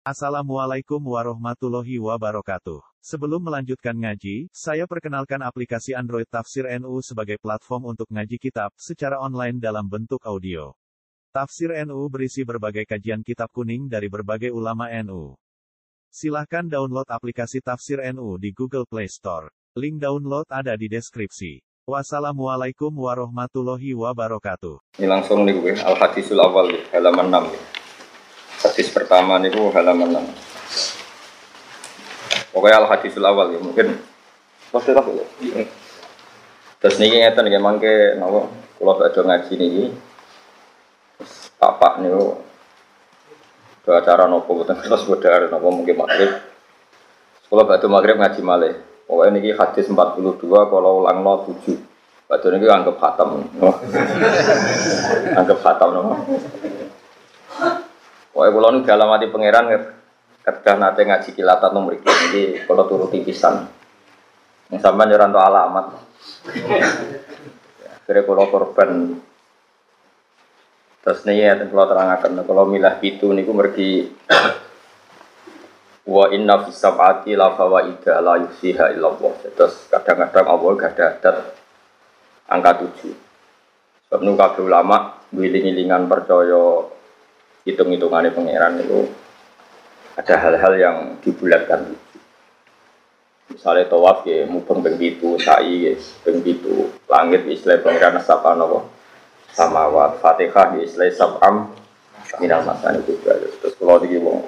Assalamualaikum warahmatullahi wabarakatuh. Sebelum melanjutkan ngaji, saya perkenalkan aplikasi Android Tafsir NU sebagai platform untuk ngaji kitab secara online dalam bentuk audio. Tafsir NU berisi berbagai kajian kitab kuning dari berbagai ulama NU. Silahkan download aplikasi Tafsir NU di Google Play Store. Link download ada di deskripsi. Wassalamualaikum warahmatullahi wabarakatuh. Ini langsung nih gue, Al-Hadisul Awal, halaman 6. Hadis pertama nih gue, halaman 6. Pokoknya Al-Hadisul Awal ya, mungkin pasti tak ya. Terus nih ngeten nggih mangke napa kula badhe ngaji niki. Bapak niku ke acara nopo boten terus bodar nopo mungkin maghrib. Kula badhe maghrib ngaji malih. Pokoknya niki hadis 42 kalau ulang 7. Badhe niki anggap khatam. anggap khatam nopo. Pokoknya kalau nu dalam hati pangeran ketika nate ngaji kilatan nomor iki iki kalau turuti pisan. Yang sama nyoran alamat. Kira kalau korban Terus nih ya, kalau terangkan, kalau milah itu niku mergi wa inna fis sab'ati la fawaida la yusiha illallah. Terus kadang-kadang Allah gak ada adat angka tujuh. Sebab nu kabeh ulama wiling-wilingan percaya hitung-hitungannya pangeran itu ada hal-hal yang dibulatkan Misalnya tawaf ya, mubeng ping pitu, sa'i ya, ping pitu, langit istilah pangeran sapa napa? Samawat, Fatihah ya istilah sab'am minal masani juga. Terus kalau iki wong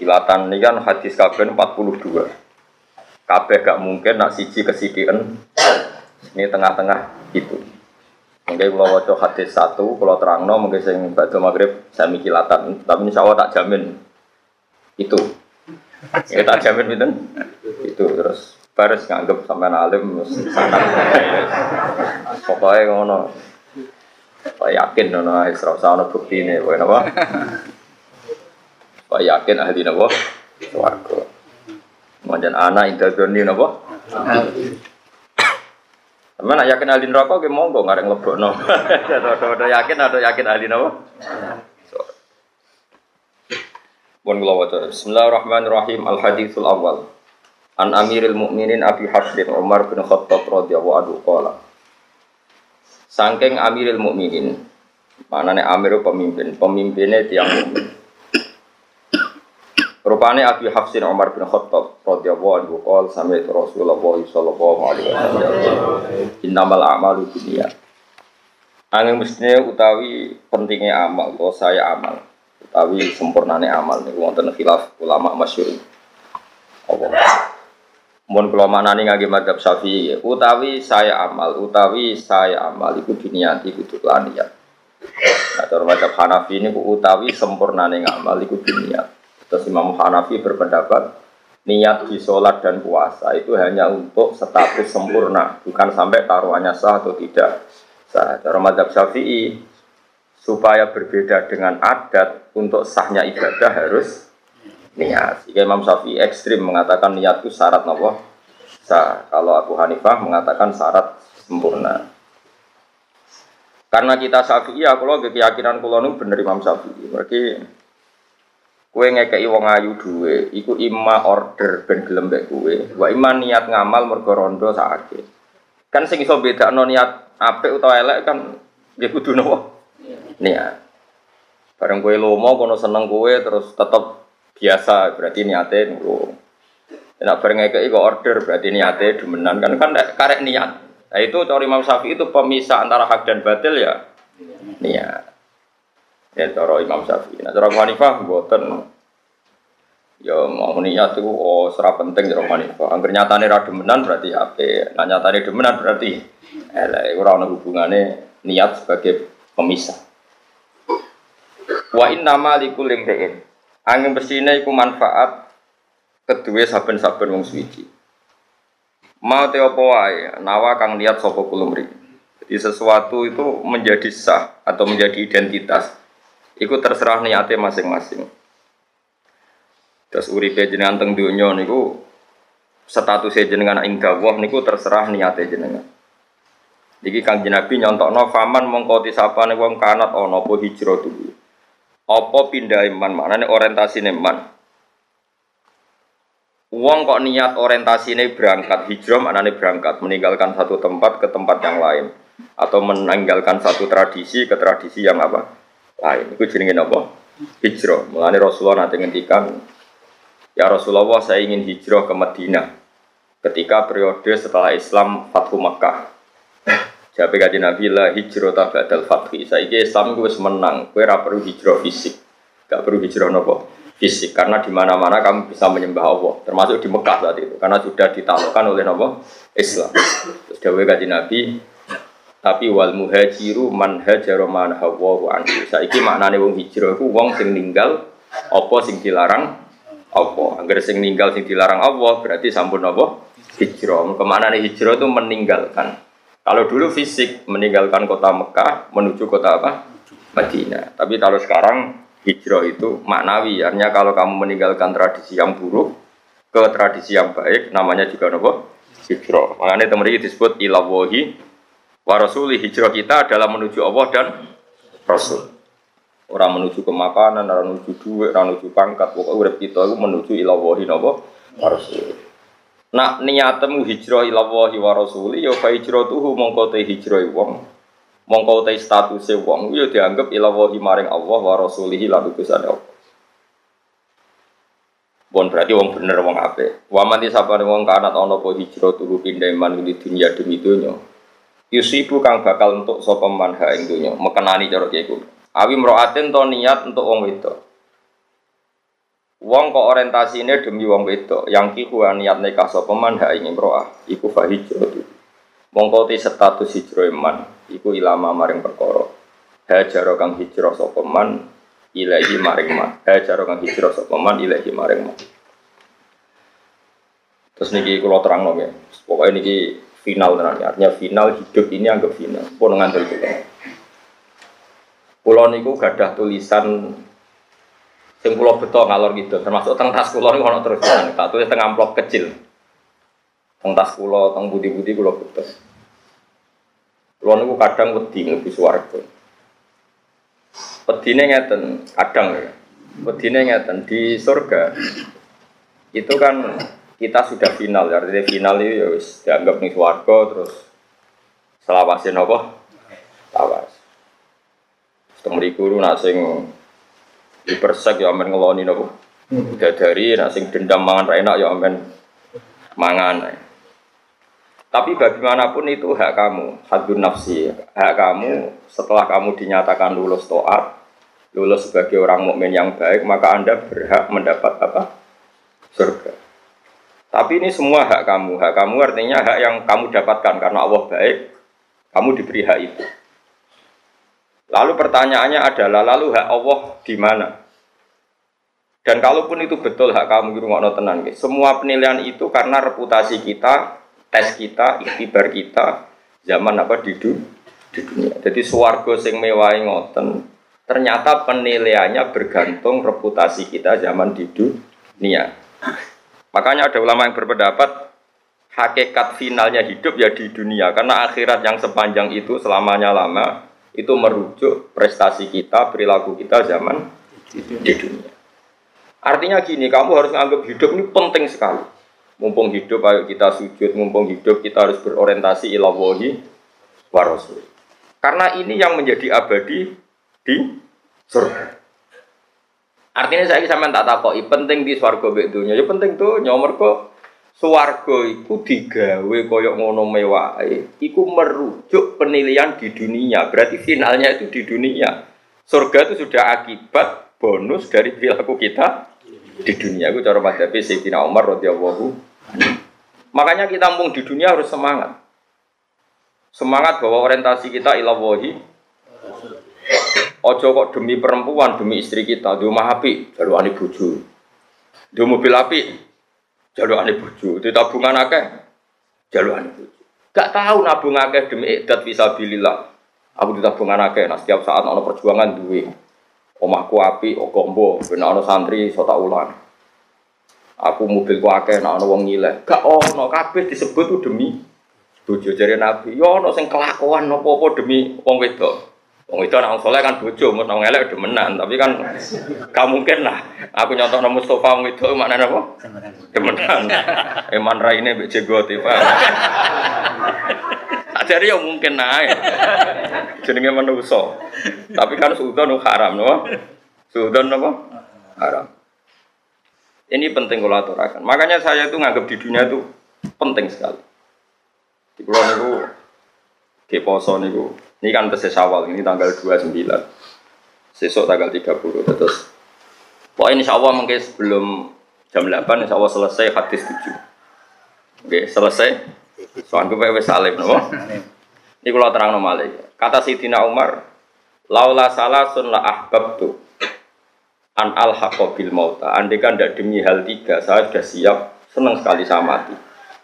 kilatan ini kan hadis kabeh 42. Kabeh gak mungkin nak siji kesidikan ini tengah-tengah itu. Mungkin kalau wajah hadis satu, kalau terang no, mungkin saya batu maghrib saya kilatan. Tapi insya Allah tak jamin itu. Ya tak jamin itu. Itu terus baris nganggep sampai alim sangat. Pokoknya ngono. Pak yakin nono Isra usah bukti ini, pokoknya apa? Pak yakin ahli nopo swarga. Manjan anak interdoni nopo. Teman nak yakin ahli neraka ke monggo ngareng lebokno. Ada yakin ada yakin ahli neraka. Pun kula waca. Bismillahirrahmanirrahim. Al haditsul awal. An Amiril Mukminin Abi Hafsin Umar bin Khattab radhiyallahu anhu qala. Sangking Amiril Mukminin. Manane Amir pemimpin, pemimpinnya tiang mukmin. Rupanya Abi Hafsin Umar bin Khattab radhiyallahu anhu qol sami Rasulullah sallallahu alaihi wasallam innamal a'malu binniyat. Angin mestinya utawi pentingnya amal, kalau saya amal, utawi sempurnane amal niku wonten khilaf ulama masyhur. Apa? Mun kula manani ngangge madzhab Syafi'i, utawi saya amal, utawi saya amal iku diniati kudu lan niat. Nah, cara madzhab Hanafi niku utawi sempurnane ngamal iku diniat. Terus Imam Hanafi berpendapat niat di sholat dan puasa itu hanya untuk status sempurna, bukan sampai taruhannya sah atau tidak sah. Cara madhab syafi'i supaya berbeda dengan adat untuk sahnya ibadah harus niat. Jika Imam Syafi'i ekstrim mengatakan niat itu syarat nopo sah. Kalau Abu Hanifah mengatakan syarat sempurna. Karena kita Syafi'i, aku loh keyakinan kulo bener Imam Syafi'i. Berarti Kue ngekei wong ayu duwe, iku ima order ben gelem mbek kue. Wa ima niat ngamal mergo rondo. Kan sing iso bedakno niat apik utawa elek kan ya kudu nopo? Niat. Bareng kue lomo kono seneng kue terus tetep biasa berarti niate nunggu. Nek bareng ngekei kok order berarti niate demenan kan kan karek niat. Nah itu cari Imam Syafi'i itu pemisah antara hak dan batil ya. Niat. Ya cara Imam Syafi'i. Nah cara Hanifah mboten. Ya mau niat itu oh serap penting cara Hanifah. Angger nyatane ra demenan berarti ape. Nah nyatane demenan berarti elek ora ono hubungane niat sebagai pemisah. Wa inna ma likul imri'in. Angin besine iku manfaat kedua saben-saben wong suci. Mau te apa wae, nawa kang niat sapa kulumri. Jadi sesuatu itu menjadi sah atau menjadi identitas Iku terserah niate masing-masing. Terus uripe jenengan teng donya niku status jenengan ing dawuh niku terserah niate jenengan. Iki Kanjeng Nabi nyontokno faman mongko disapane wong kanat ana apa hijrah dulu. Apa pindah iman maknane orientasi iman. Uang kok niat orientasinya berangkat hijrah maknanya berangkat meninggalkan satu tempat ke tempat yang lain atau meninggalkan satu tradisi ke tradisi yang apa lain itu jenenge apa hijrah. Mulane Rasulullah nanti ngendikan ya Rasulullah saya ingin hijrah ke Madinah ketika periode setelah Islam Fathu Makkah. Jawab kaji Nabi lah hijrah tabadal fathi saya Islam gue menang gue perlu hijrah fisik. Gak perlu hijrah nopo fisik karena di mana-mana kamu bisa menyembah Allah termasuk di Mekah saat itu karena sudah ditaklukkan oleh Nabi Islam. Terus dawai kaji Nabi tapi wal muhajiru man hajaro man hawa anhu. Saiki maknane wong hijrah iku wong sing ninggal apa sing dilarang apa? Agar sing ninggal sing dilarang Allah berarti sampun apa? Hijrah. Ke mana nih hijrah itu meninggalkan. Kalau dulu fisik meninggalkan kota Mekah menuju kota apa? Madinah. Tapi kalau sekarang hijrah itu maknawi. Artinya kalau kamu meninggalkan tradisi yang buruk ke tradisi yang baik namanya juga nopo hijrah. Makanya teman ini disebut ilawahi wa rasuli hijrah kita adalah menuju Allah dan Rasul orang menuju ke makanan orang menuju duit orang menuju pangkat pokoknya urip kita itu menuju ilawahi nopo rasul Nak niatmu hijrah ilawahi wa rasuli ya fa hijratuhu mongko te hijrah wong mongko utai statuse wong yo dianggap ilawahi maring Allah wa rasulihi lan utusane Allah. Bon berarti wong bener wong ape. Wa man disapane wong kanat ana apa hijrah turu pindah iman di dunia demi donya. Yusibu kang bakal untuk sapa man ha ing donya, mekenani cara kiye Awi mroatin to niat untuk wong wedok. Wong kok orientasine demi wong wedok, yang kiku niat nikah sapa man ha ing imroah, iku fa hijrah mongko te status hijrah iman iku ilama maring perkara. Hajaro kang hijrah sapa man ilahi maring man. Hajaro kang hijrah sapa man ilahi maring man. Terus niki kula terang ya pokoknya niki final tenan artinya final hidup ini anggap final pun ngandel kula kula niku gadah tulisan sing kula beto ngalor gitu termasuk teng tas kula niku ana terus tak tulis teng amplop kecil teng tas kula, teng budi-budi kula betes. Kula niku kadang wedi mlebu swarga. Wedine ngeten, kadang ya. Wedine ngeten di surga. Itu kan kita sudah final, artinya final itu ya wis dianggap nih swarga terus selawasin apa? Lawas. Temri guru nak sing dipersek ya amen ngeloni napa? Dari nak sing dendam mangan enak ya amen mangan. Tapi bagaimanapun itu hak kamu, hadun nafsi, hak kamu setelah kamu dinyatakan lulus toat, lulus sebagai orang mukmin yang baik, maka anda berhak mendapat apa? Surga. Tapi ini semua hak kamu, hak kamu artinya hak yang kamu dapatkan karena Allah baik, kamu diberi hak itu. Lalu pertanyaannya adalah, lalu hak Allah di mana? Dan kalaupun itu betul hak kamu rumah tenang, semua penilaian itu karena reputasi kita tes kita, ikhtibar kita zaman apa di dunia. Jadi suwargo sing mewah ngoten ternyata penilaiannya bergantung reputasi kita zaman di dunia. Makanya ada ulama yang berpendapat hakikat finalnya hidup ya di dunia. Karena akhirat yang sepanjang itu selamanya lama itu merujuk prestasi kita, perilaku kita zaman di dunia. Artinya gini, kamu harus menganggap hidup ini penting sekali. Mumpung hidup ayo kita sujud. Mumpung hidup kita harus berorientasi ilawahi warasul karena ini yang menjadi abadi di surga artinya saya sama tak takoi penting di swargo bedunya ya penting tuh nyomor kok swargo itu digawe koyok ngono mewah iku merujuk penilaian di dunia. Berarti finalnya itu di dunia. Surga itu sudah akibat bonus dari perilaku kita di dunia. Itu cara madhabi Sayyidina Umar radhiyallahu Makanya kita mumpung di dunia harus semangat. Semangat bahwa orientasi kita ilawahi. Ojo kok demi perempuan, demi istri kita, di rumah api, jalur ane buju. Di mobil api, jalur ane buju. Di tabungan akeh, jalur ane buju. Gak tahu nabung akeh demi idat visabilillah. Aku di tabungan akeh, nah setiap saat ada perjuangan duwe. Omahku api, ogombo, benar ada santri, sota ulang. Aku mobil ku akeh nek ana wong nyileh. Gak ono kabeh disebut tuh demi bojo jare Nabi. Ya ono sing kelakuan apa-apa demi wong wedok. Wong itu anak soleh kan bojo, mus nang elek demenan, tapi kan gak mungkin lah. Aku nyontok nama Mustafa wong itu mana apa? Demenan. Eman raine mbek jegot Pak. Jadi ya mungkin naik. Jenenge manusa. Tapi kan suudon haram, no? Suudon apa? Haram. Ini penting kalau aturakan. Makanya saya itu nganggap di dunia itu penting sekali. Di pulau niku di poso niku ini kan tesis awal ini tanggal 29. Sesok tanggal 30 terus. Pokoknya insya Allah mungkin sebelum jam 8 insya Allah selesai hadis 7. Oke, selesai. Soalnya gue salim, no? Ini kalau terang nomale. Kata Sidina Umar, laula salah sun la ahbab tuh an al bil mauta. Andai kan tidak demi hal tiga, saya sudah siap, senang sekali saya mati.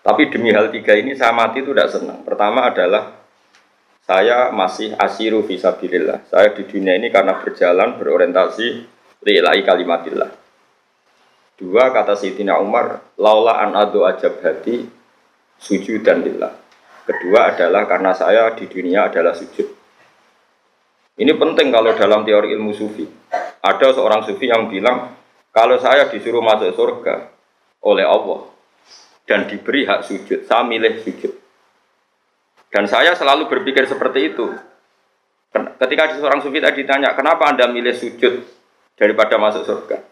Tapi demi hal tiga ini saya mati itu tidak senang. Pertama adalah saya masih asiru visabilillah. Saya di dunia ini karena berjalan berorientasi lillahi kalimatillah. Dua kata Sayyidina Umar, laula an adu ajab hati sujud dan lillah. Kedua adalah karena saya di dunia adalah sujud. Ini penting kalau dalam teori ilmu sufi. Ada seorang sufi yang bilang, kalau saya disuruh masuk surga oleh Allah dan diberi hak sujud, saya milih sujud. Dan saya selalu berpikir seperti itu. Ketika seorang sufi tadi ditanya, kenapa anda milih sujud daripada masuk surga?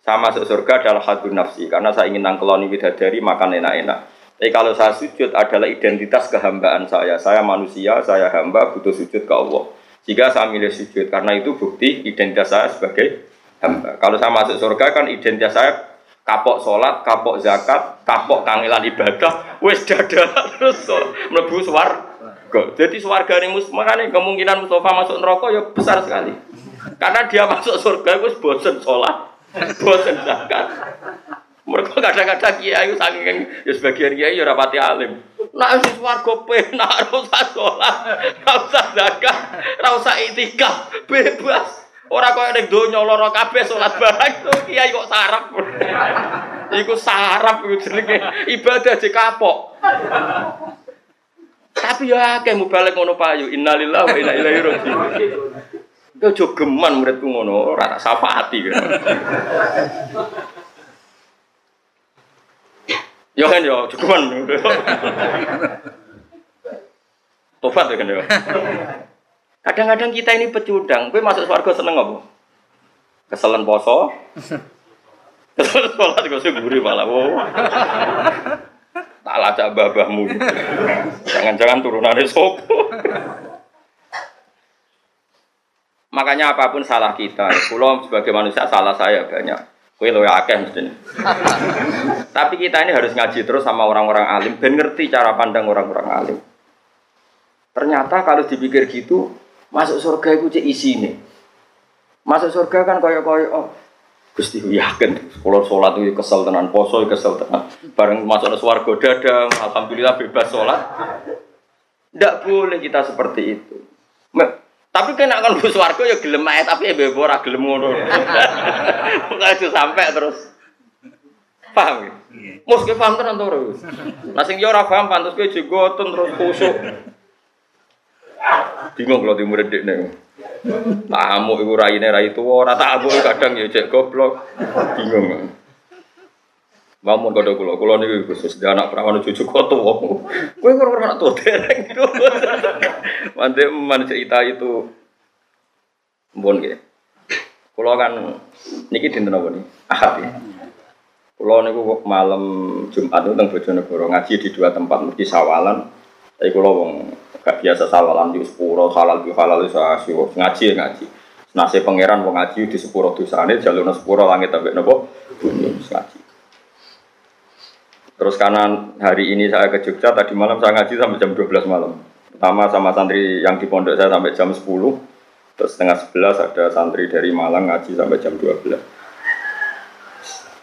Saya masuk surga adalah hadun nafsi, karena saya ingin nangkeloni bidadari, makan enak-enak. Tapi kalau saya sujud adalah identitas kehambaan saya. Saya manusia, saya hamba, butuh sujud ke Allah. Jika saya milih sujud, karena itu bukti identitas saya sebagai hamba. Kalau saya masuk surga kan identitas saya kapok sholat, kapok zakat, kapok kangelan ibadah, wes dada terus mlebu suar jadi swarga ini makanya kemungkinan Mustafa masuk neraka ya besar sekali. Karena dia masuk surga itu bosen sholat, bosen zakat. Mereka kadang-kadang kiai saking ya sebagian kiai ya rapati alim. Nak wis swarga penak ora usah sholat, ora usah zakat, ora usah itikaf, bebas. Ora koyo ning donya lara kabeh salat bareng to kiai kok sarap. Iku sarap iku jenenge ibadah aja kapok. Tapi ya akeh balik ngono payu. Innalillahi wa inna ilaihi raji'un. Kau jo geman muridku ngono, ora tak syafaati kan. Ya kan ya, cukuman. Tobat ya kan ya. Kadang-kadang kita ini pecundang, gue masuk surga seneng apa? Keselen poso. Keselen sholat gue gurih malah. Wow tak lacak babahmu. Jangan-jangan turunannya sopo. Makanya apa pun salah kita, pulau sebagai manusia salah saya banyak. Kue lo akeh mestinya. Tapi kita ini harus ngaji terus sama orang-orang alim, dan ngerti cara pandang orang-orang alim. Ternyata kalau dipikir gitu, masuk surga itu cek isi nih. Masuk surga kan koyok-koyok, oh, Gusti yakin kalau sholat itu kesel tenan poso kesel tenan. Bareng masuk ke swarga dadang alhamdulillah bebas sholat. Tidak boleh kita seperti itu. Tapi kena akan bus warga ya gelem aja tapi ya bebo ora gelem ngono. Pokoknya itu sampai terus. Paham ya? Mus ke paham tenan terus nah sing yo ora paham pantes kowe jegoten terus kusuk bingung kalau di murid nek Tamu iku raine rai tuwa, ora tamu kadang ya cek goblok. Bingung. Mamun kode kulo, kulo nih khusus dia anak perawan cucu koto. Kue kurang anak dereng itu. Mante mana cerita itu, bon gitu. Kulo kan niki dinten apa nih? Ahad ya. Kulo niku malam Jumat itu teng Bojonegoro ngaji di dua tempat mesti sawalan. Tapi kulo wong gak biasa sawalan di sepuro halal di halal di asio ngaji ngaji. Nasi pangeran mau ngaji di sepuro ini jalur sepuro langit tapi nopo? Bumi ngaji. Terus kanan hari ini saya ke Jogja tadi malam saya ngaji sampai jam 12 malam. Pertama sama santri yang di pondok saya sampai jam 10 terus setengah 11 ada santri dari Malang ngaji sampai jam 12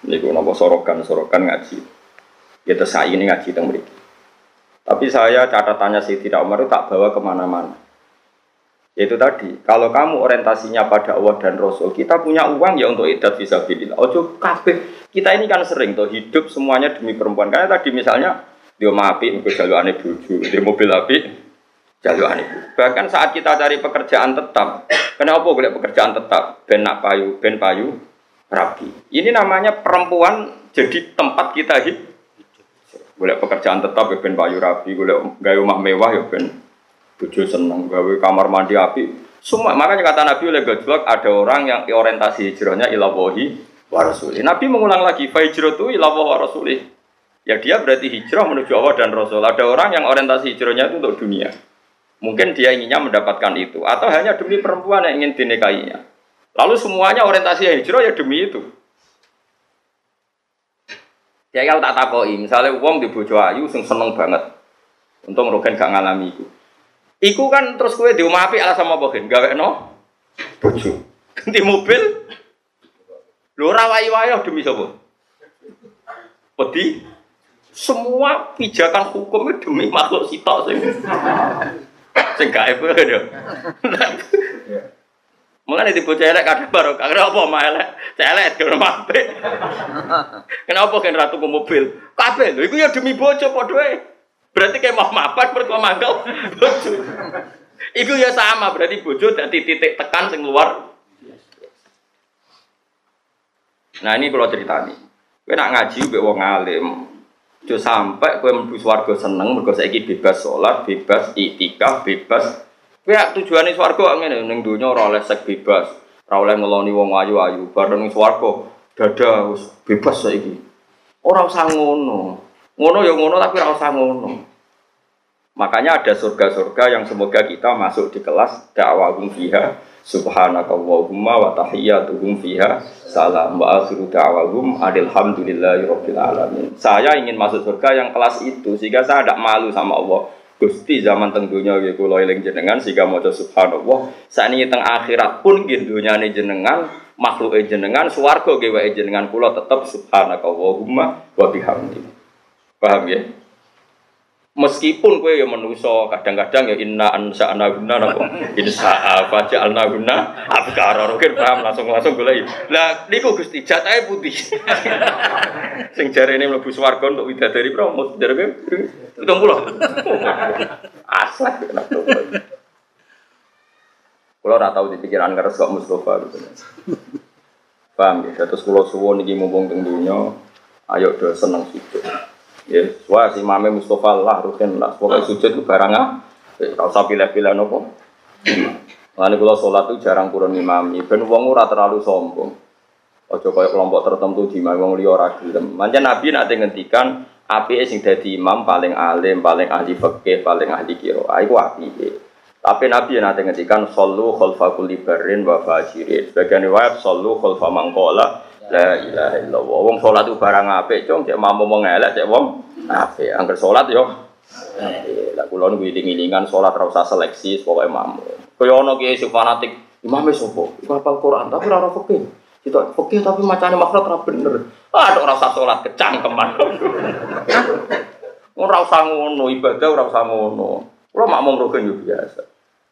ini gue nopo sorokan sorokan ngaji. Kita saya ini ngaji teng mriki tapi saya catatannya sih tidak Umar itu tak bawa ke mana-mana. Yaitu tadi, kalau kamu orientasinya pada Allah dan Rasul, kita punya uang ya untuk idat bisa bilil. Ojo kabeh. Kita ini kan sering tuh hidup semuanya demi perempuan. Karena tadi misalnya dia mapi, mungkin jalur aneh buju, di mobil api, jaluan ibu. Bahkan saat kita cari pekerjaan tetap, kenapa boleh pekerjaan tetap? Ben nak payu, ben payu, rapi. Ini namanya perempuan jadi tempat kita hidup. Boleh pekerjaan tetap ya ben payu rapi, boleh gaya rumah mewah ya ben bojo seneng, gawe kamar mandi api. Semua makanya kata Nabi oleh Gojlok ada orang yang orientasi hijrahnya ilawahi wa rasuli. Nabi mengulang lagi, fa hijratu ilawahi wa rasuli. Ya dia berarti hijrah menuju Allah dan Rasul. Ada orang yang orientasi hijrahnya itu untuk dunia. Mungkin dia inginnya mendapatkan itu. Atau hanya demi perempuan yang ingin dinikahinya. Lalu semuanya orientasi hijrah ya demi itu. Ya kalau tak takoi, misalnya uang di bojo ayu sing seneng banget. Untung Rogen gak ngalami itu. Iku kan terus kue di rumah api ala sama bogen, gawe no bojo. Ganti mobil. Lho ora wayo demi sapa? Pedi semua pijakan hukum itu demi makhluk sitok sing sing gaib lho. Mulane di bocah elek kadang baru kagak apa mah elek, celek kena mape. Kenapa kan ratu ke mobil? Kabeh lho iku ya demi bojo padha. Berarti kayak mau mapat perkara mangkel bojo. Iku ya sama berarti bojo dadi titik tekan sing luar. Nah ini kalau cerita nih, gue nak ngaji gue wong alim, Jo sampai kowe mlebu swarga seneng mergo saiki bebas sholat, bebas itikaf, bebas. Kowe tujuane swarga ngene ning donya ora oleh sek bebas, ora oleh ngeloni wong ayu-ayu. Bareng ning swarga dada wis bebas saiki. Ora usah ngono. Ngono ya ngono tapi ora usah ngono. Makanya ada surga-surga yang semoga kita masuk di kelas dakwahum fiha subhanakallahumma wa tahiyyatuhum fiha salam wa akhiru da'wahum alhamdulillahi alamin. Saya ingin masuk surga yang kelas itu sehingga saya tidak malu sama Allah. Gusti zaman tenggunya nggih kula eling jenengan sehingga maca subhanallah. Sakniki teng akhirat pun nggih dunyane jenengan, makhluk jenengan, swarga nggih wae jenengan kula tetep subhanakallahumma wa bihamdi. Paham ya? Meskipun kue yang menuso kadang-kadang ya inna ansa anaguna napa? Insa apa jalna guna abkara. Mungkin paham langsung langsung gue lah niku gusti jatahnya putih. Sing jari ini mlebu swarga untuk widadari promo jare kowe pitung puluh. Aslak kenapa Kulo ora tau di pikiran ngeres kok Mustafa gitu. Paham ya, terus kulo suwon iki mumpung teng dunya, ayo do seneng situ. Ya, wah si mame Mustafa lah rutin lah. Pokoknya sujud itu barang ah. Kalau usah pilih-pilih nopo. Lalu kalau sholat itu jarang kurun imami. Ben wong ora terlalu sombong. Ojo kaya kelompok tertentu di wong liya ora gelem. Manja Nabi nanti ngendikan api sing dadi imam paling alim, paling ahli fikih, paling ahli qiraah. Iku api. Tapi Nabi nanti ngendikan sallu khalfa kulli barrin wa fajirin. Sebagian riwayat sallu khalfa mangkola La ilaha illallah. Wong salat itu barang apik, cung, cek mampu mengelak, cek wong apik. Angger salat yo. Lah kula niku iling-ilingan salat ora usah seleksi, pokoke mampu. Kaya ana kiai sing fanatik, imame sapa? Iku hafal Quran tapi ora fikih. Kita fikih tapi macane makhraj ora bener. Ah, ora usah salat kecangkeman. Ora usah ngono, ibadah ora usah ngono. Kula makmum rukun yo biasa.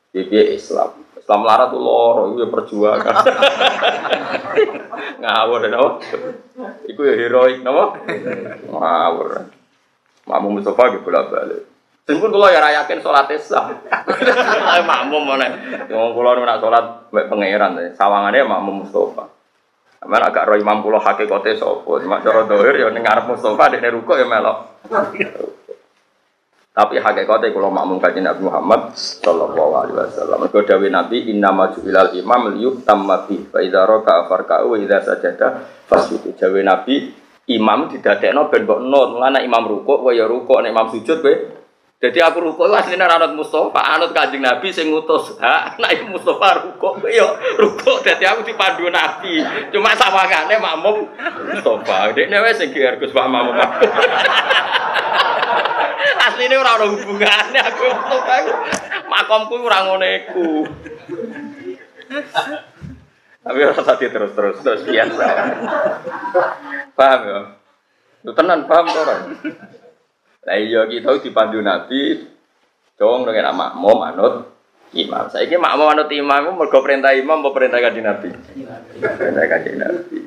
Piye Islam. Islam larat loro, ya perjuangan. Ngawur apa? Iku ya heroik, apa? Ngawur. Makmum Mustafa gitu bolak balik. Sempun kalau ya rayakin sholat isya. makmum mana? Yang kalau nak sholat baik pangeran deh. Sawangannya makmum Mustafa. Amal agak roh imam pulau hakikatnya sopo. Cuma cara dohir ya nengar Mustafa di ruko ya melok. Tapi hakikatnya kalau makmum kaji Nabi Muhammad Sallallahu Alaihi Wasallam. Kalau dawe Nabi Inna maju ilal imam liyuk tamati. Fa idza raka afarka'u wa idza sajada fasjudu. Dawe Nabi imam didadekno ben mbok. Mulane imam rukuk wa ya rukuk nek imam sujud kowe jadi aku rukuk itu aslinya anut Mustafa, anut kanjeng Nabi sing ngutus hak, nek Mustafa rukuk yo rukuk dadi aku dipandu Nabi. Cuma sawangane makmum Mustafa. Dekne wis sing Gus Pak makmum. Asline ora ana hubungane aku Mustafa. Makomku ora ngono. Tapi ora tadi terus-terus terus biasa. Paham ya? Lu tenan paham to ora? Lah iya kita dipandu Nabi dong dengan makmum anut imam. Saya ini makmum anut imam mergo perintah imam mau perintah kanjeng Nabi. Perintah kanjeng Nabi.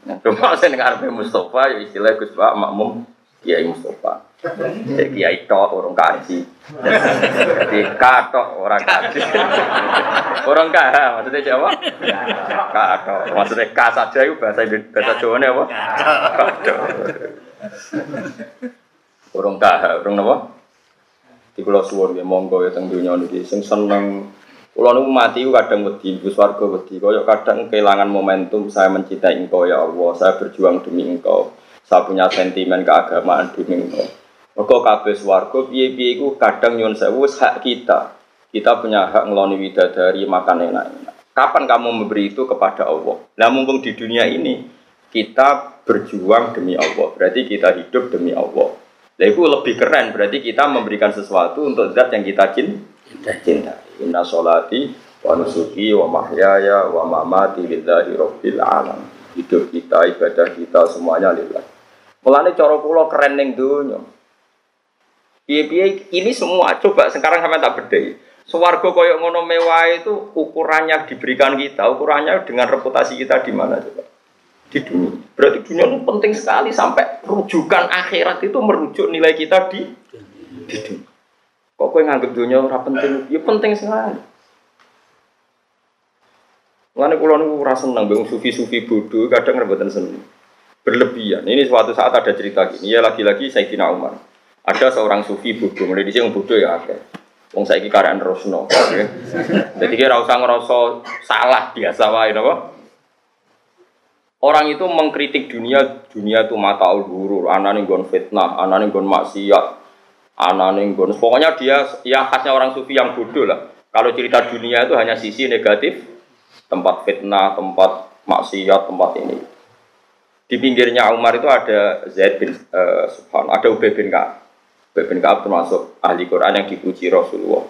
Nah, cuma saya dengar Mustafa ya istilah Gus Pak makmum Kiai Mustafa. Jadi kiai tok orang kaji. Jadi katok orang kaji. Orang kah maksudnya Jawa? Katok. Maksudnya ka saja itu bahasa bahasa Jawa ini apa? Katok. Orang kah, orang apa? Di pulau suwon ya monggo ya teng dunia niki sing seneng Kulo niku mati kadang wedi Gus warga wedi kaya kadang kehilangan momentum saya mencintai engkau ya Allah, saya berjuang demi engkau. Saya punya sentimen keagamaan demi engkau. Mergo kabeh swarga piye-piye iku kadang nyuwun sewu hak kita. Kita punya hak ngeloni widadari makan enak-enak. Kapan kamu memberi itu kepada Allah? Nah mumpung di dunia ini kita berjuang demi Allah, berarti kita hidup demi Allah. Nah itu lebih keren, berarti kita memberikan sesuatu untuk zat yang kita cintai. Inna sholati wa nusuki wa mahyaya wa mamati lillahi rabbil alam. Hidup kita, ibadah kita semuanya lillah. Mulane cara kula keren ning donya. Piye-piye ini semua coba sekarang sampai tak bedai. Swarga koyok ngono mewah itu ukurannya diberikan kita, ukurannya dengan reputasi kita di mana coba? Di dunia. Berarti dunia itu penting sekali sampai rujukan akhirat itu merujuk nilai kita di di dunia. Kok kowe nganggep dunia ora penting? Ya penting sekali. Mulane kula niku ora seneng mbek sufi-sufi bodoh kadang rebutan seneng. Berlebihan. Ini suatu saat ada cerita gini. Ya lagi-lagi Sayyidina Umar. Ada seorang sufi bodoh, mulai di sini bodoh ya akeh. Wong saiki karyan Rosno. Jadi kira usah ngerasa salah biasa wae napa? Orang itu mengkritik dunia, dunia itu mata ulhurur, anane nggon fitnah, anane nggon maksiat, anane nggon. Pokoknya dia ya khasnya orang sufi yang bodoh lah. Kalau cerita dunia itu hanya sisi negatif, tempat fitnah, tempat maksiat, tempat ini. Di pinggirnya Umar itu ada Zaid bin uh, Subhan, ada Ubay bin Ka'ab. Ubay Ka'ab termasuk ahli Quran yang dipuji Rasulullah.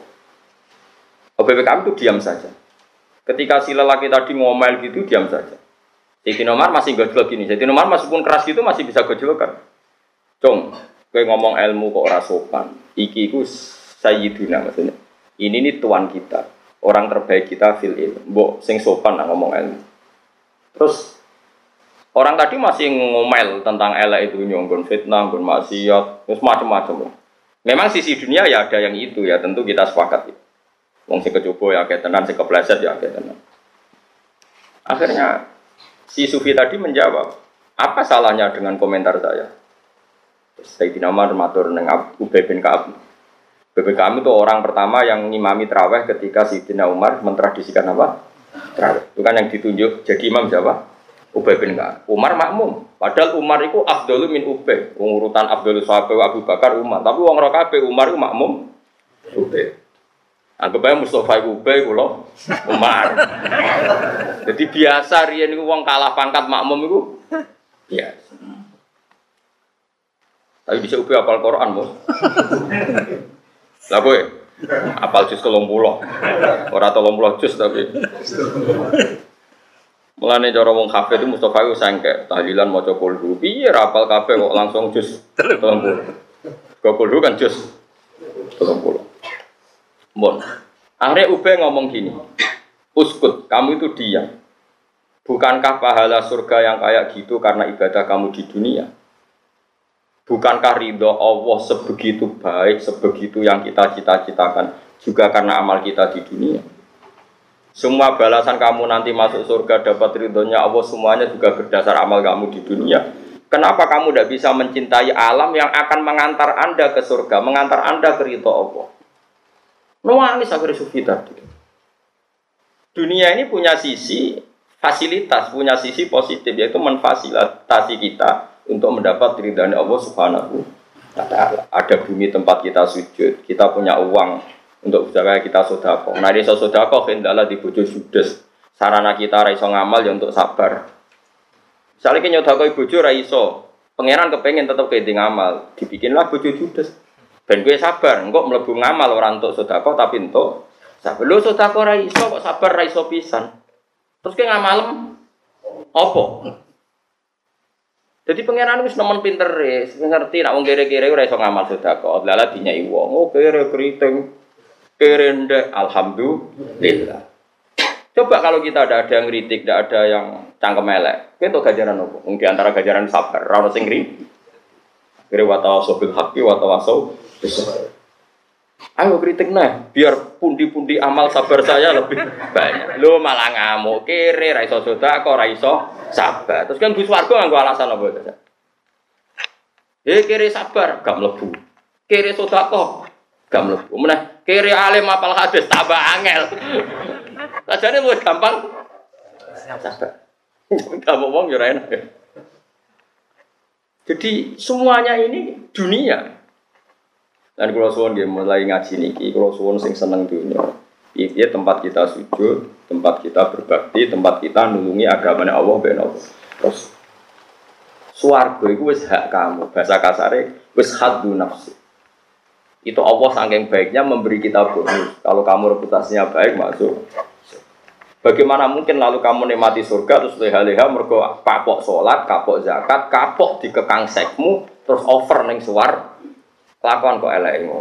Ubay bin Ka'ab itu diam saja. Ketika si lelaki tadi ngomel gitu, diam saja. Sayyidina Umar masih gojlok gini. Sayyidina Umar meskipun keras itu masih bisa gojlokan. Cong, Kowe ngomong ilmu kok ora sopan. Iki iku sayyiduna maksudnya. Ini nih tuan kita. Orang terbaik kita fil ilmu. Mbok sing sopan lah ngomong ilmu. Terus orang tadi masih ngomel tentang elek itu nyonggon fitnah, nggon maksiat, terus macam-macam. Memang sisi dunia ya ada yang itu ya, tentu kita sepakat. Ya. Wong sing kecoba ya kayak tenan, sing kepleset ya kayak tenan. Akhirnya si Sufi tadi menjawab, apa salahnya dengan komentar saya? Sayyidina Umar matur neng Ubay bin Ka'ab. Ubay Ka'ab itu orang pertama yang ngimami terawih ketika Sayyidina Umar mentradisikan apa? Terawih. Itu kan yang ditunjuk jadi imam siapa? Ubay bin Ka'ab. Umar makmum. Padahal Umar itu afdalu min Ubay. Urutan afdalu sahabat Abu Bakar Umar. Tapi wong ora kabeh Umar itu makmum Ubay. Anggap aja Mustafa iku Ubay Umar. Jadi biasa riyen niku wong kalah pangkat makmum iku biasa. Tapi bisa upi apal Quran, Bos. Lah kowe apal jus telung puluh. Ora telung puluh jus tapi. Mulane cara wong kafe itu Mustafa itu sangke tahlilan maca kulhu. Piye ra apal kafe kok langsung jus 30. Kok kulhu kan jus 30. Bon. Akhirnya Ube ngomong gini. Uskut, kamu itu diam. Bukankah pahala surga yang kayak gitu karena ibadah kamu di dunia? Bukankah ridho Allah sebegitu baik, sebegitu yang kita cita-citakan juga karena amal kita di dunia? Semua balasan kamu nanti masuk surga dapat ridhonya Allah semuanya juga berdasar amal kamu di dunia. Kenapa kamu tidak bisa mencintai alam yang akan mengantar anda ke surga, mengantar anda ke ridho Allah? Nuanis akhirnya sufi tadi. Dunia ini punya sisi fasilitas, punya sisi positif, yaitu memfasilitasi kita untuk mendapat ridhani Allah Subhanahu. Ada bumi tempat kita sujud, kita punya uang untuk supaya kita sodako. Nah, di sodako kendala di bojo judes. Sarana kita raiso ngamal ya untuk sabar. Misalnya kita nyodako bojo raiso, pangeran kepengen tetap kedi ngamal, dibikinlah bojo judes. Ben gue sabar, enggak melebu ngamal orang untuk sodako tapi untuk sabar. Lo sodako raiso kok sabar raiso pisan. Terus kayak ngamalem, opo? Jadi pangeran wis nemen pinter wis ngerti nak wong kere-kere ora iso ngamal sedekah. Lala dinyai wong, oh kere keriting. Kere ndek alhamdulillah. Coba kalau kita ada ada yang kritik, tidak ada yang cangkem elek. Kita gajaran apa? Mungkin antara gajaran sabar, ora sing Kira watawaso bil haki, watawaso. Ayo kritik nah, biar pundi-pundi amal sabar saya lebih banyak. Lo malah ngamuk, kiri, raiso soda, kok raiso sabar. Terus kan Gus Wargo nganggo alasan apa itu? Eh kiri sabar, gak mlebu. Kiri soda kok, gak mlebu. Mana kiri alim apal hadis tambah angel. Sajane lu gampang. Sabar. Kamu ngomong ya enak. Jadi semuanya ini dunia. Dan kalau suwon dia mulai ngaji niki, kalau suwon sing seneng dunia. Iya tempat kita sujud, tempat kita berbakti, tempat kita nulungi agamanya Allah ben. Terus suarga itu wis hak kamu, bahasa kasare wis haddu nafsi. Itu Allah saking baiknya memberi kita bonus. Kalau kamu reputasinya baik masuk Bagaimana mungkin lalu kamu nikmati surga terus leha-leha mergo kapok sholat, kapok zakat, kapok di kekang sekmu, terus over neng suar, lakukan kok elekmu.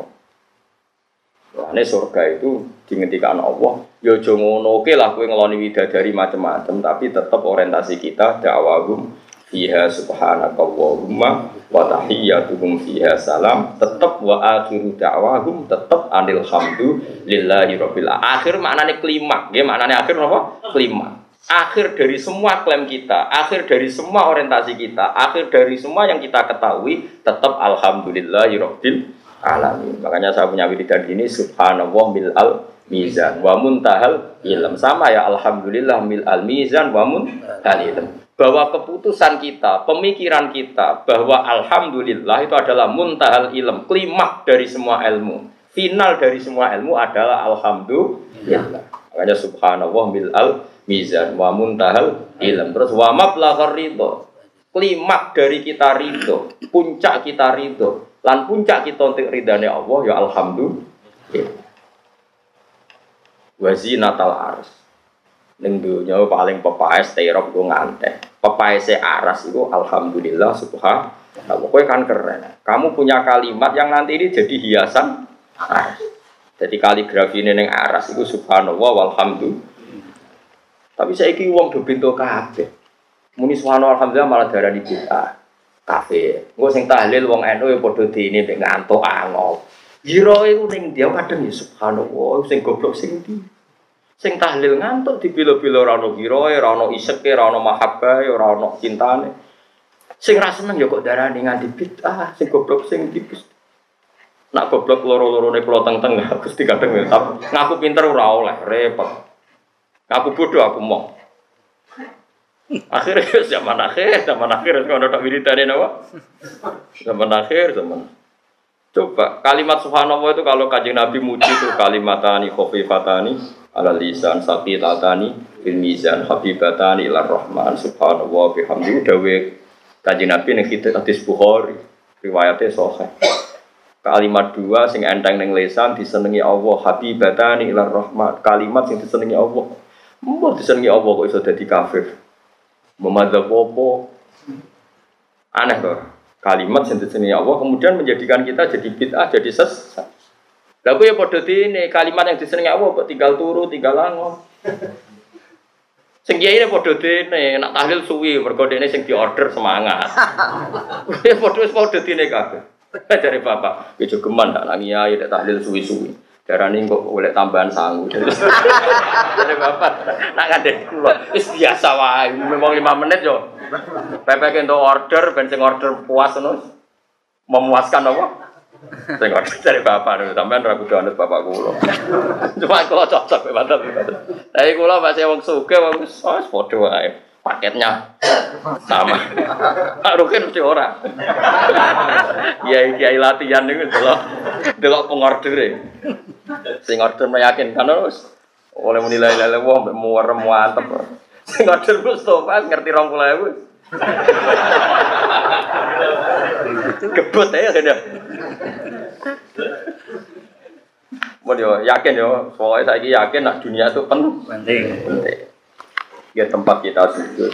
Nah, ini surga itu dihentikan Allah. Ya jongono oke lah kue ngeloni widadari macam-macam, tapi tetap orientasi kita dakwahum fiha subhanakallahumma wa tahiyyatuhum fiha salam. Tetap wa akhiru da'wahum tetap anil hamdu lillahi rabbil akhir maknanya kelima nggih maknanya akhir apa? Kelima akhir dari semua klaim kita akhir dari semua orientasi kita akhir dari semua yang kita ketahui tetap alhamdulillahi rabbil alamin. Makanya saya punya wiridan ini subhanallah mil al mizan wa muntahal ilm. Sama ya alhamdulillah mil al mizan wa muntahal ilm bahwa keputusan kita, pemikiran kita bahwa alhamdulillah itu adalah muntahal ilm, klimak dari semua ilmu. Final dari semua ilmu adalah alhamdulillah. Makanya subhanallah mil al mizan wa muntahal ilm. Terus wa mablaghar ridho. Klimak dari kita ridho, puncak kita ridho, lan puncak kita untuk ridhanya Allah ya alhamdulillah. Wazinatal ars. Ning dunya paling pepaes terop ku ngantek pepaese aras itu alhamdulillah subhanallah. Kowe kan keren. Kamu punya kalimat yang nanti ini jadi hiasan aras. Jadi kaligrafi ini neng aras itu subhanallah walhamdulillah. Tapi saya iki uang do pintu kabeh. Muni subhanallah alhamdulillah malah darah di kita. Kafe gue sing tahlil wong NU ya padha dene mek ngantuk angop Jiro itu neng dia kadang ya subhanallah sing goblok sing di Sing tahlil ngantuk di bilo-bilo rano giroe, rano iseke, rano mahabbae, rano cintane. Sing ra seneng ya kok darani nganti bid'ah, sing goblok sing tipis. Nak goblok loro-lorone kula teng-teng Gusti kadang ya ngaku pinter ora oleh, repot. Ngaku bodoh aku mau. Akhirnya zaman akhir, zaman akhir kalau tak wiridane napa? Zaman akhir, zaman Coba kalimat subhanallah itu kalau kajian Nabi muji itu kalimatani khofifatani ala lisan tatani fil mizan habibatani ila rahman subhanallah bihamdi. Dawe kajian Nabi ning hadis Bukhari riwayatnya sahih. Kalimat dua sing enteng ning lisan disenengi Allah habibatani ila rahman. Kalimat sing disenengi Allah. Mau disenengi Allah kok iso dadi kafir? Memadzab apa? Aneh tuh kalimat yang disenangi Allah kemudian menjadikan kita jadi bid'ah jadi sesat. Lalu ya pada ini kalimat yang disenangi Allah kok tinggal turu tinggal lango. Sing kiai ini podo dene, nak tahlil suwi, mergo dene sing diorder semangat. Ya podo wis podo dene kabeh. Dari bapak, ya jogeman tak nangi ae nek tahlil suwi-suwi. Darani kok boleh tambahan sangu. Dari bapak, nak ngandek kula. Wis biasa wae, memang 5 menit yo. Pepe untuk order, ben sing order puas terus memuaskan apa? Sing order dari bapak nih, sampean ragu anut bapak kula. Cuma kalau cocok ya mantap. Tapi kula masih wong suge, wong sos padha wae. Paketnya sama. Rukin mesti ora. Kiai kiai latihan niku delok delok pengordere. Sing order meyakinkan terus oleh menilai lele wong muar mantep. Sing order Mustofa ngerti rong puluh ewu. Gebut ya kan Mau yo yakin yo, soalnya saya yakin nak dunia itu penting. Penting. Ya tempat kita sujud.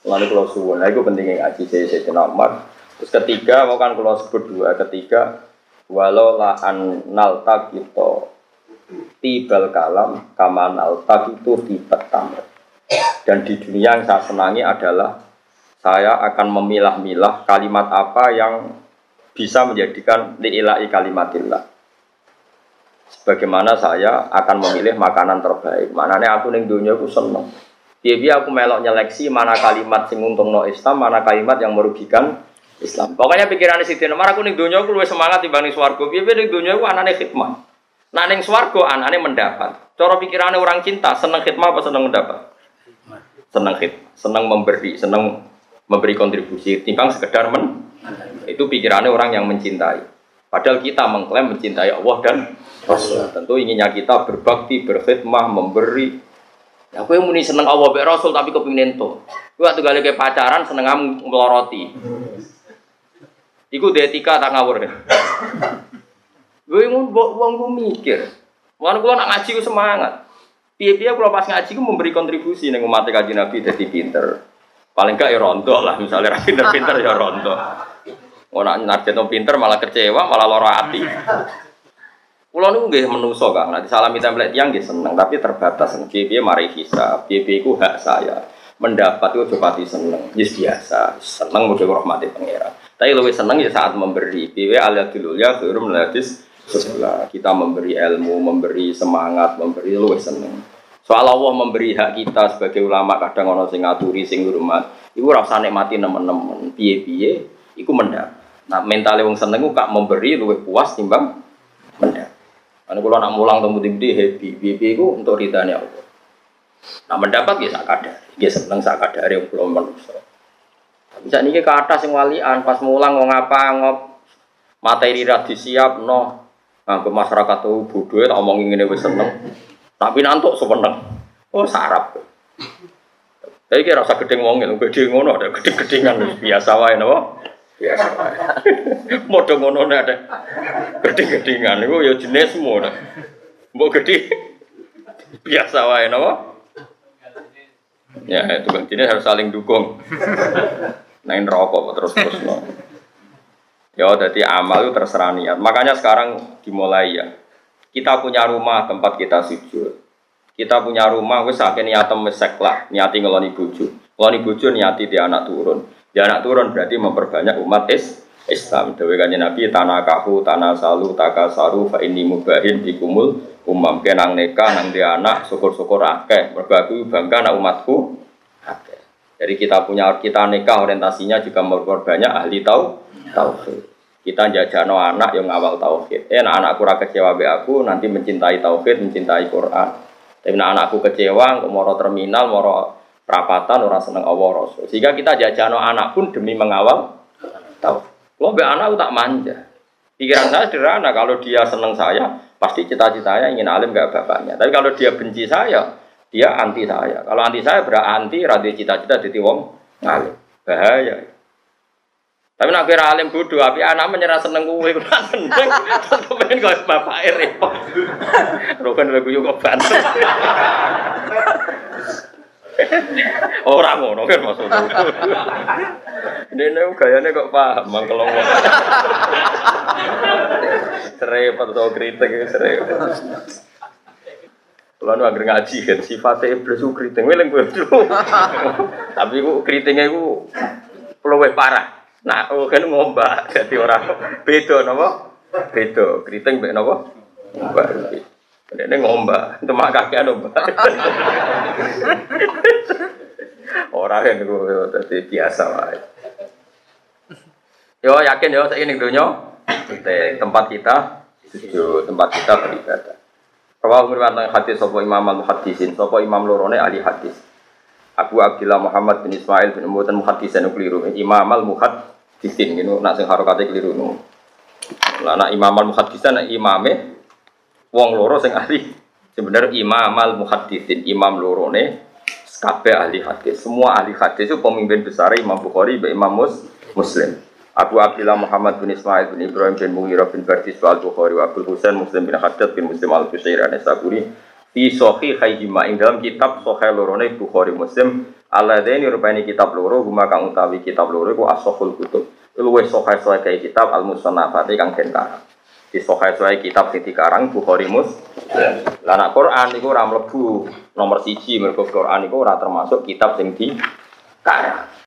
Lalu kalau suwun, nah itu pentingnya ngaji saya saya Umar. Terus ketiga, mau kan kalau sebut dua, ketiga, walau la an naltak itu tibal kalam kaman naltak itu tibat tamat. Dan di dunia yang saya senangi adalah saya akan memilah-milah kalimat apa yang bisa menjadikan li'ilai kalimatillah. Sebagaimana saya akan memilih makanan terbaik. Maknanya aku ning dunia aku seneng. Dia aku melok nyeleksi mana kalimat sing untung no Islam, mana kalimat yang merugikan Islam. Pokoknya pikirannya Siti Nomor aku ning dunia aku lebih semangat dibanding swargo. Piye ning dunia aku anane khidmah. Nah ning anane mendapat. Cara pikirannya orang cinta seneng khidmah apa seneng mendapat? Seneng khidmah, seneng memberi, seneng memberi kontribusi timbang sekedar men itu pikirannya orang yang mencintai. Padahal kita mengklaim mencintai Allah dan Rasul. Tentu inginnya kita berbakti, berkhidmah, memberi, Ya yang muni seneng Allah be Rasul tapi kepingin ento. Kowe waktu gale ke pacaran seneng kamu meloroti. Iku etika tak ngawur. Gue mau uang gue mikir. Mana gue nak ngaji gue semangat. Piye-piye kalau pas ngaji gue memberi kontribusi nih umat kaji Nabi jadi pinter. Paling gak ya rontok lah misalnya pinter-pinter ya rontok. Mau nak narjen pinter malah kecewa malah loro hati. Kulo niku nggih menuso Kang. Nanti salami template yang nggih seneng, tapi terbatas. Piye mari hisab, piye ku hak saya. Mendapat itu pati seneng, yes biasa. Seneng mudah rahmati pangeran. Tapi lebih seneng ya saat memberi. Piye dulu ya turun meladis sebelah. Kita memberi ilmu, memberi semangat, memberi lebih seneng. Soal Allah memberi hak kita sebagai ulama kadang ono sing ngaturi sing hormat. Iku rasa nikmati nemen-nemen. Piye-piye iku mendapat. Nah, mentalnya wong seneng kak memberi lebih puas timbang mendapat. Karena kalau nak mulang temu tinggi happy, happy itu untuk ridhanya Allah. Nah mendapat ya kadar, ya seneng sak kadar yang belum manusia. Bisa nih ke atas yang walian, pas mulang mau ngapa ngop materi radi siap no, nah ke masyarakat tuh bodoh tak omongin ini wes seneng, tapi nantuk sepeneng, oh sarap. Tapi kira rasa gedeng wongin, gede ngono ada gedeng-gedengan biasa wae no. Biasa. Modho ngono nek ada gedhe-gedhingan niku ya jenis semua. Mbok gedhe biasa wae napa? Ya, itu jenis harus saling dukung. Nain rokok terus terus no. Ya, jadi amal itu terserah niat. Makanya sekarang dimulai ya. Kita punya rumah tempat kita sujud. Kita punya rumah wis akeh niatem wis lah, niati ngeloni bojo. Ngeloni bojo niati di anak turun. Ya anak turun berarti memperbanyak umat is Islam. Dewi kanjeng Nabi tanah kahu, tanah salu, taka saru, fa ini mubahin dikumul umam kenang neka nang dia anak syukur-syukur akeh. Mergo bangga anak umatku akeh. Jadi kita punya kita nikah orientasinya juga memperbanyak ahli tau tauhid. Kita jajano anak yang awal tauhid. Eh, anak anakku ra kecewa be aku nanti mencintai tauhid, mencintai Quran. Tapi nah anakku kecewa, moro terminal, moro rapatan orang seneng Allah Rasul. Sehingga kita jajano anak pun demi mengawal tahu. Lo be anak tak manja. Pikiran saya sederhana, kalau dia seneng saya, pasti cita-citanya ingin alim gak bapaknya. Tapi kalau dia benci saya, dia anti saya. Kalau anti saya berarti radhi cita-cita jadi wong ngalim. Bahaya. Tapi nak kira alim bodoh, tapi anak menyerah seneng gue, gue seneng. Terus pengen kau bapak repot. Rukun lagu juga bantu. Orang ngono kan maksudnya. Ini gayanya kok paham mangkel ngomong. Serempet atau kritik serempet. Kalau nu agar ngaji kan sifatnya iblis kritik, wilang gue dulu. Tapi gue kritiknya gue peluwe parah. Nah, oh kan ngombak jadi orang beda nopo, beda kritik mbek nopo. Ini ngombak, itu mak ngombak. Orang yang gue jadi biasa lah. Yo yakin yo saya ini dunia tempat kita sujud, tempat kita beribadah. Rawah meriwayatkan hadis sopo imam al muhadisin, sopo imam lorone ahli hadis. Abu Abdullah Muhammad bin Ismail bin Mutan muhadisin keliru. Imam al muhadisin gitu, nak sing harokate keliru nu. Lah nak imam al muhadisin nak imame wong loro sing ahli. Sebenarnya imam al muhadisin, imam lorone kabeh ahli hadis. Semua ahli hadis itu pemimpin besar Imam Bukhari, Imam Mus, Muslim. Abu Abdullah Muhammad bin Ismail bin Ibrahim bin Mughirah bin Bardis al Bukhari wa Abdul Husain Muslim bin Haddad bin Muslim al Busair an Saburi fi sahih hayyima ing dalam kitab sahih lorone Bukhari Muslim alladaini rupani kitab loro huma kang utawi kitab loro iku asahul kutub sahih sahih kayak kitab al musannafati kang den di sahih sahih kitab sing dikarang Bukhari Muslim lah nak Quran iku ora mlebu. Nomor siji mergo Quran iku ora termasuk kitab sing dikarang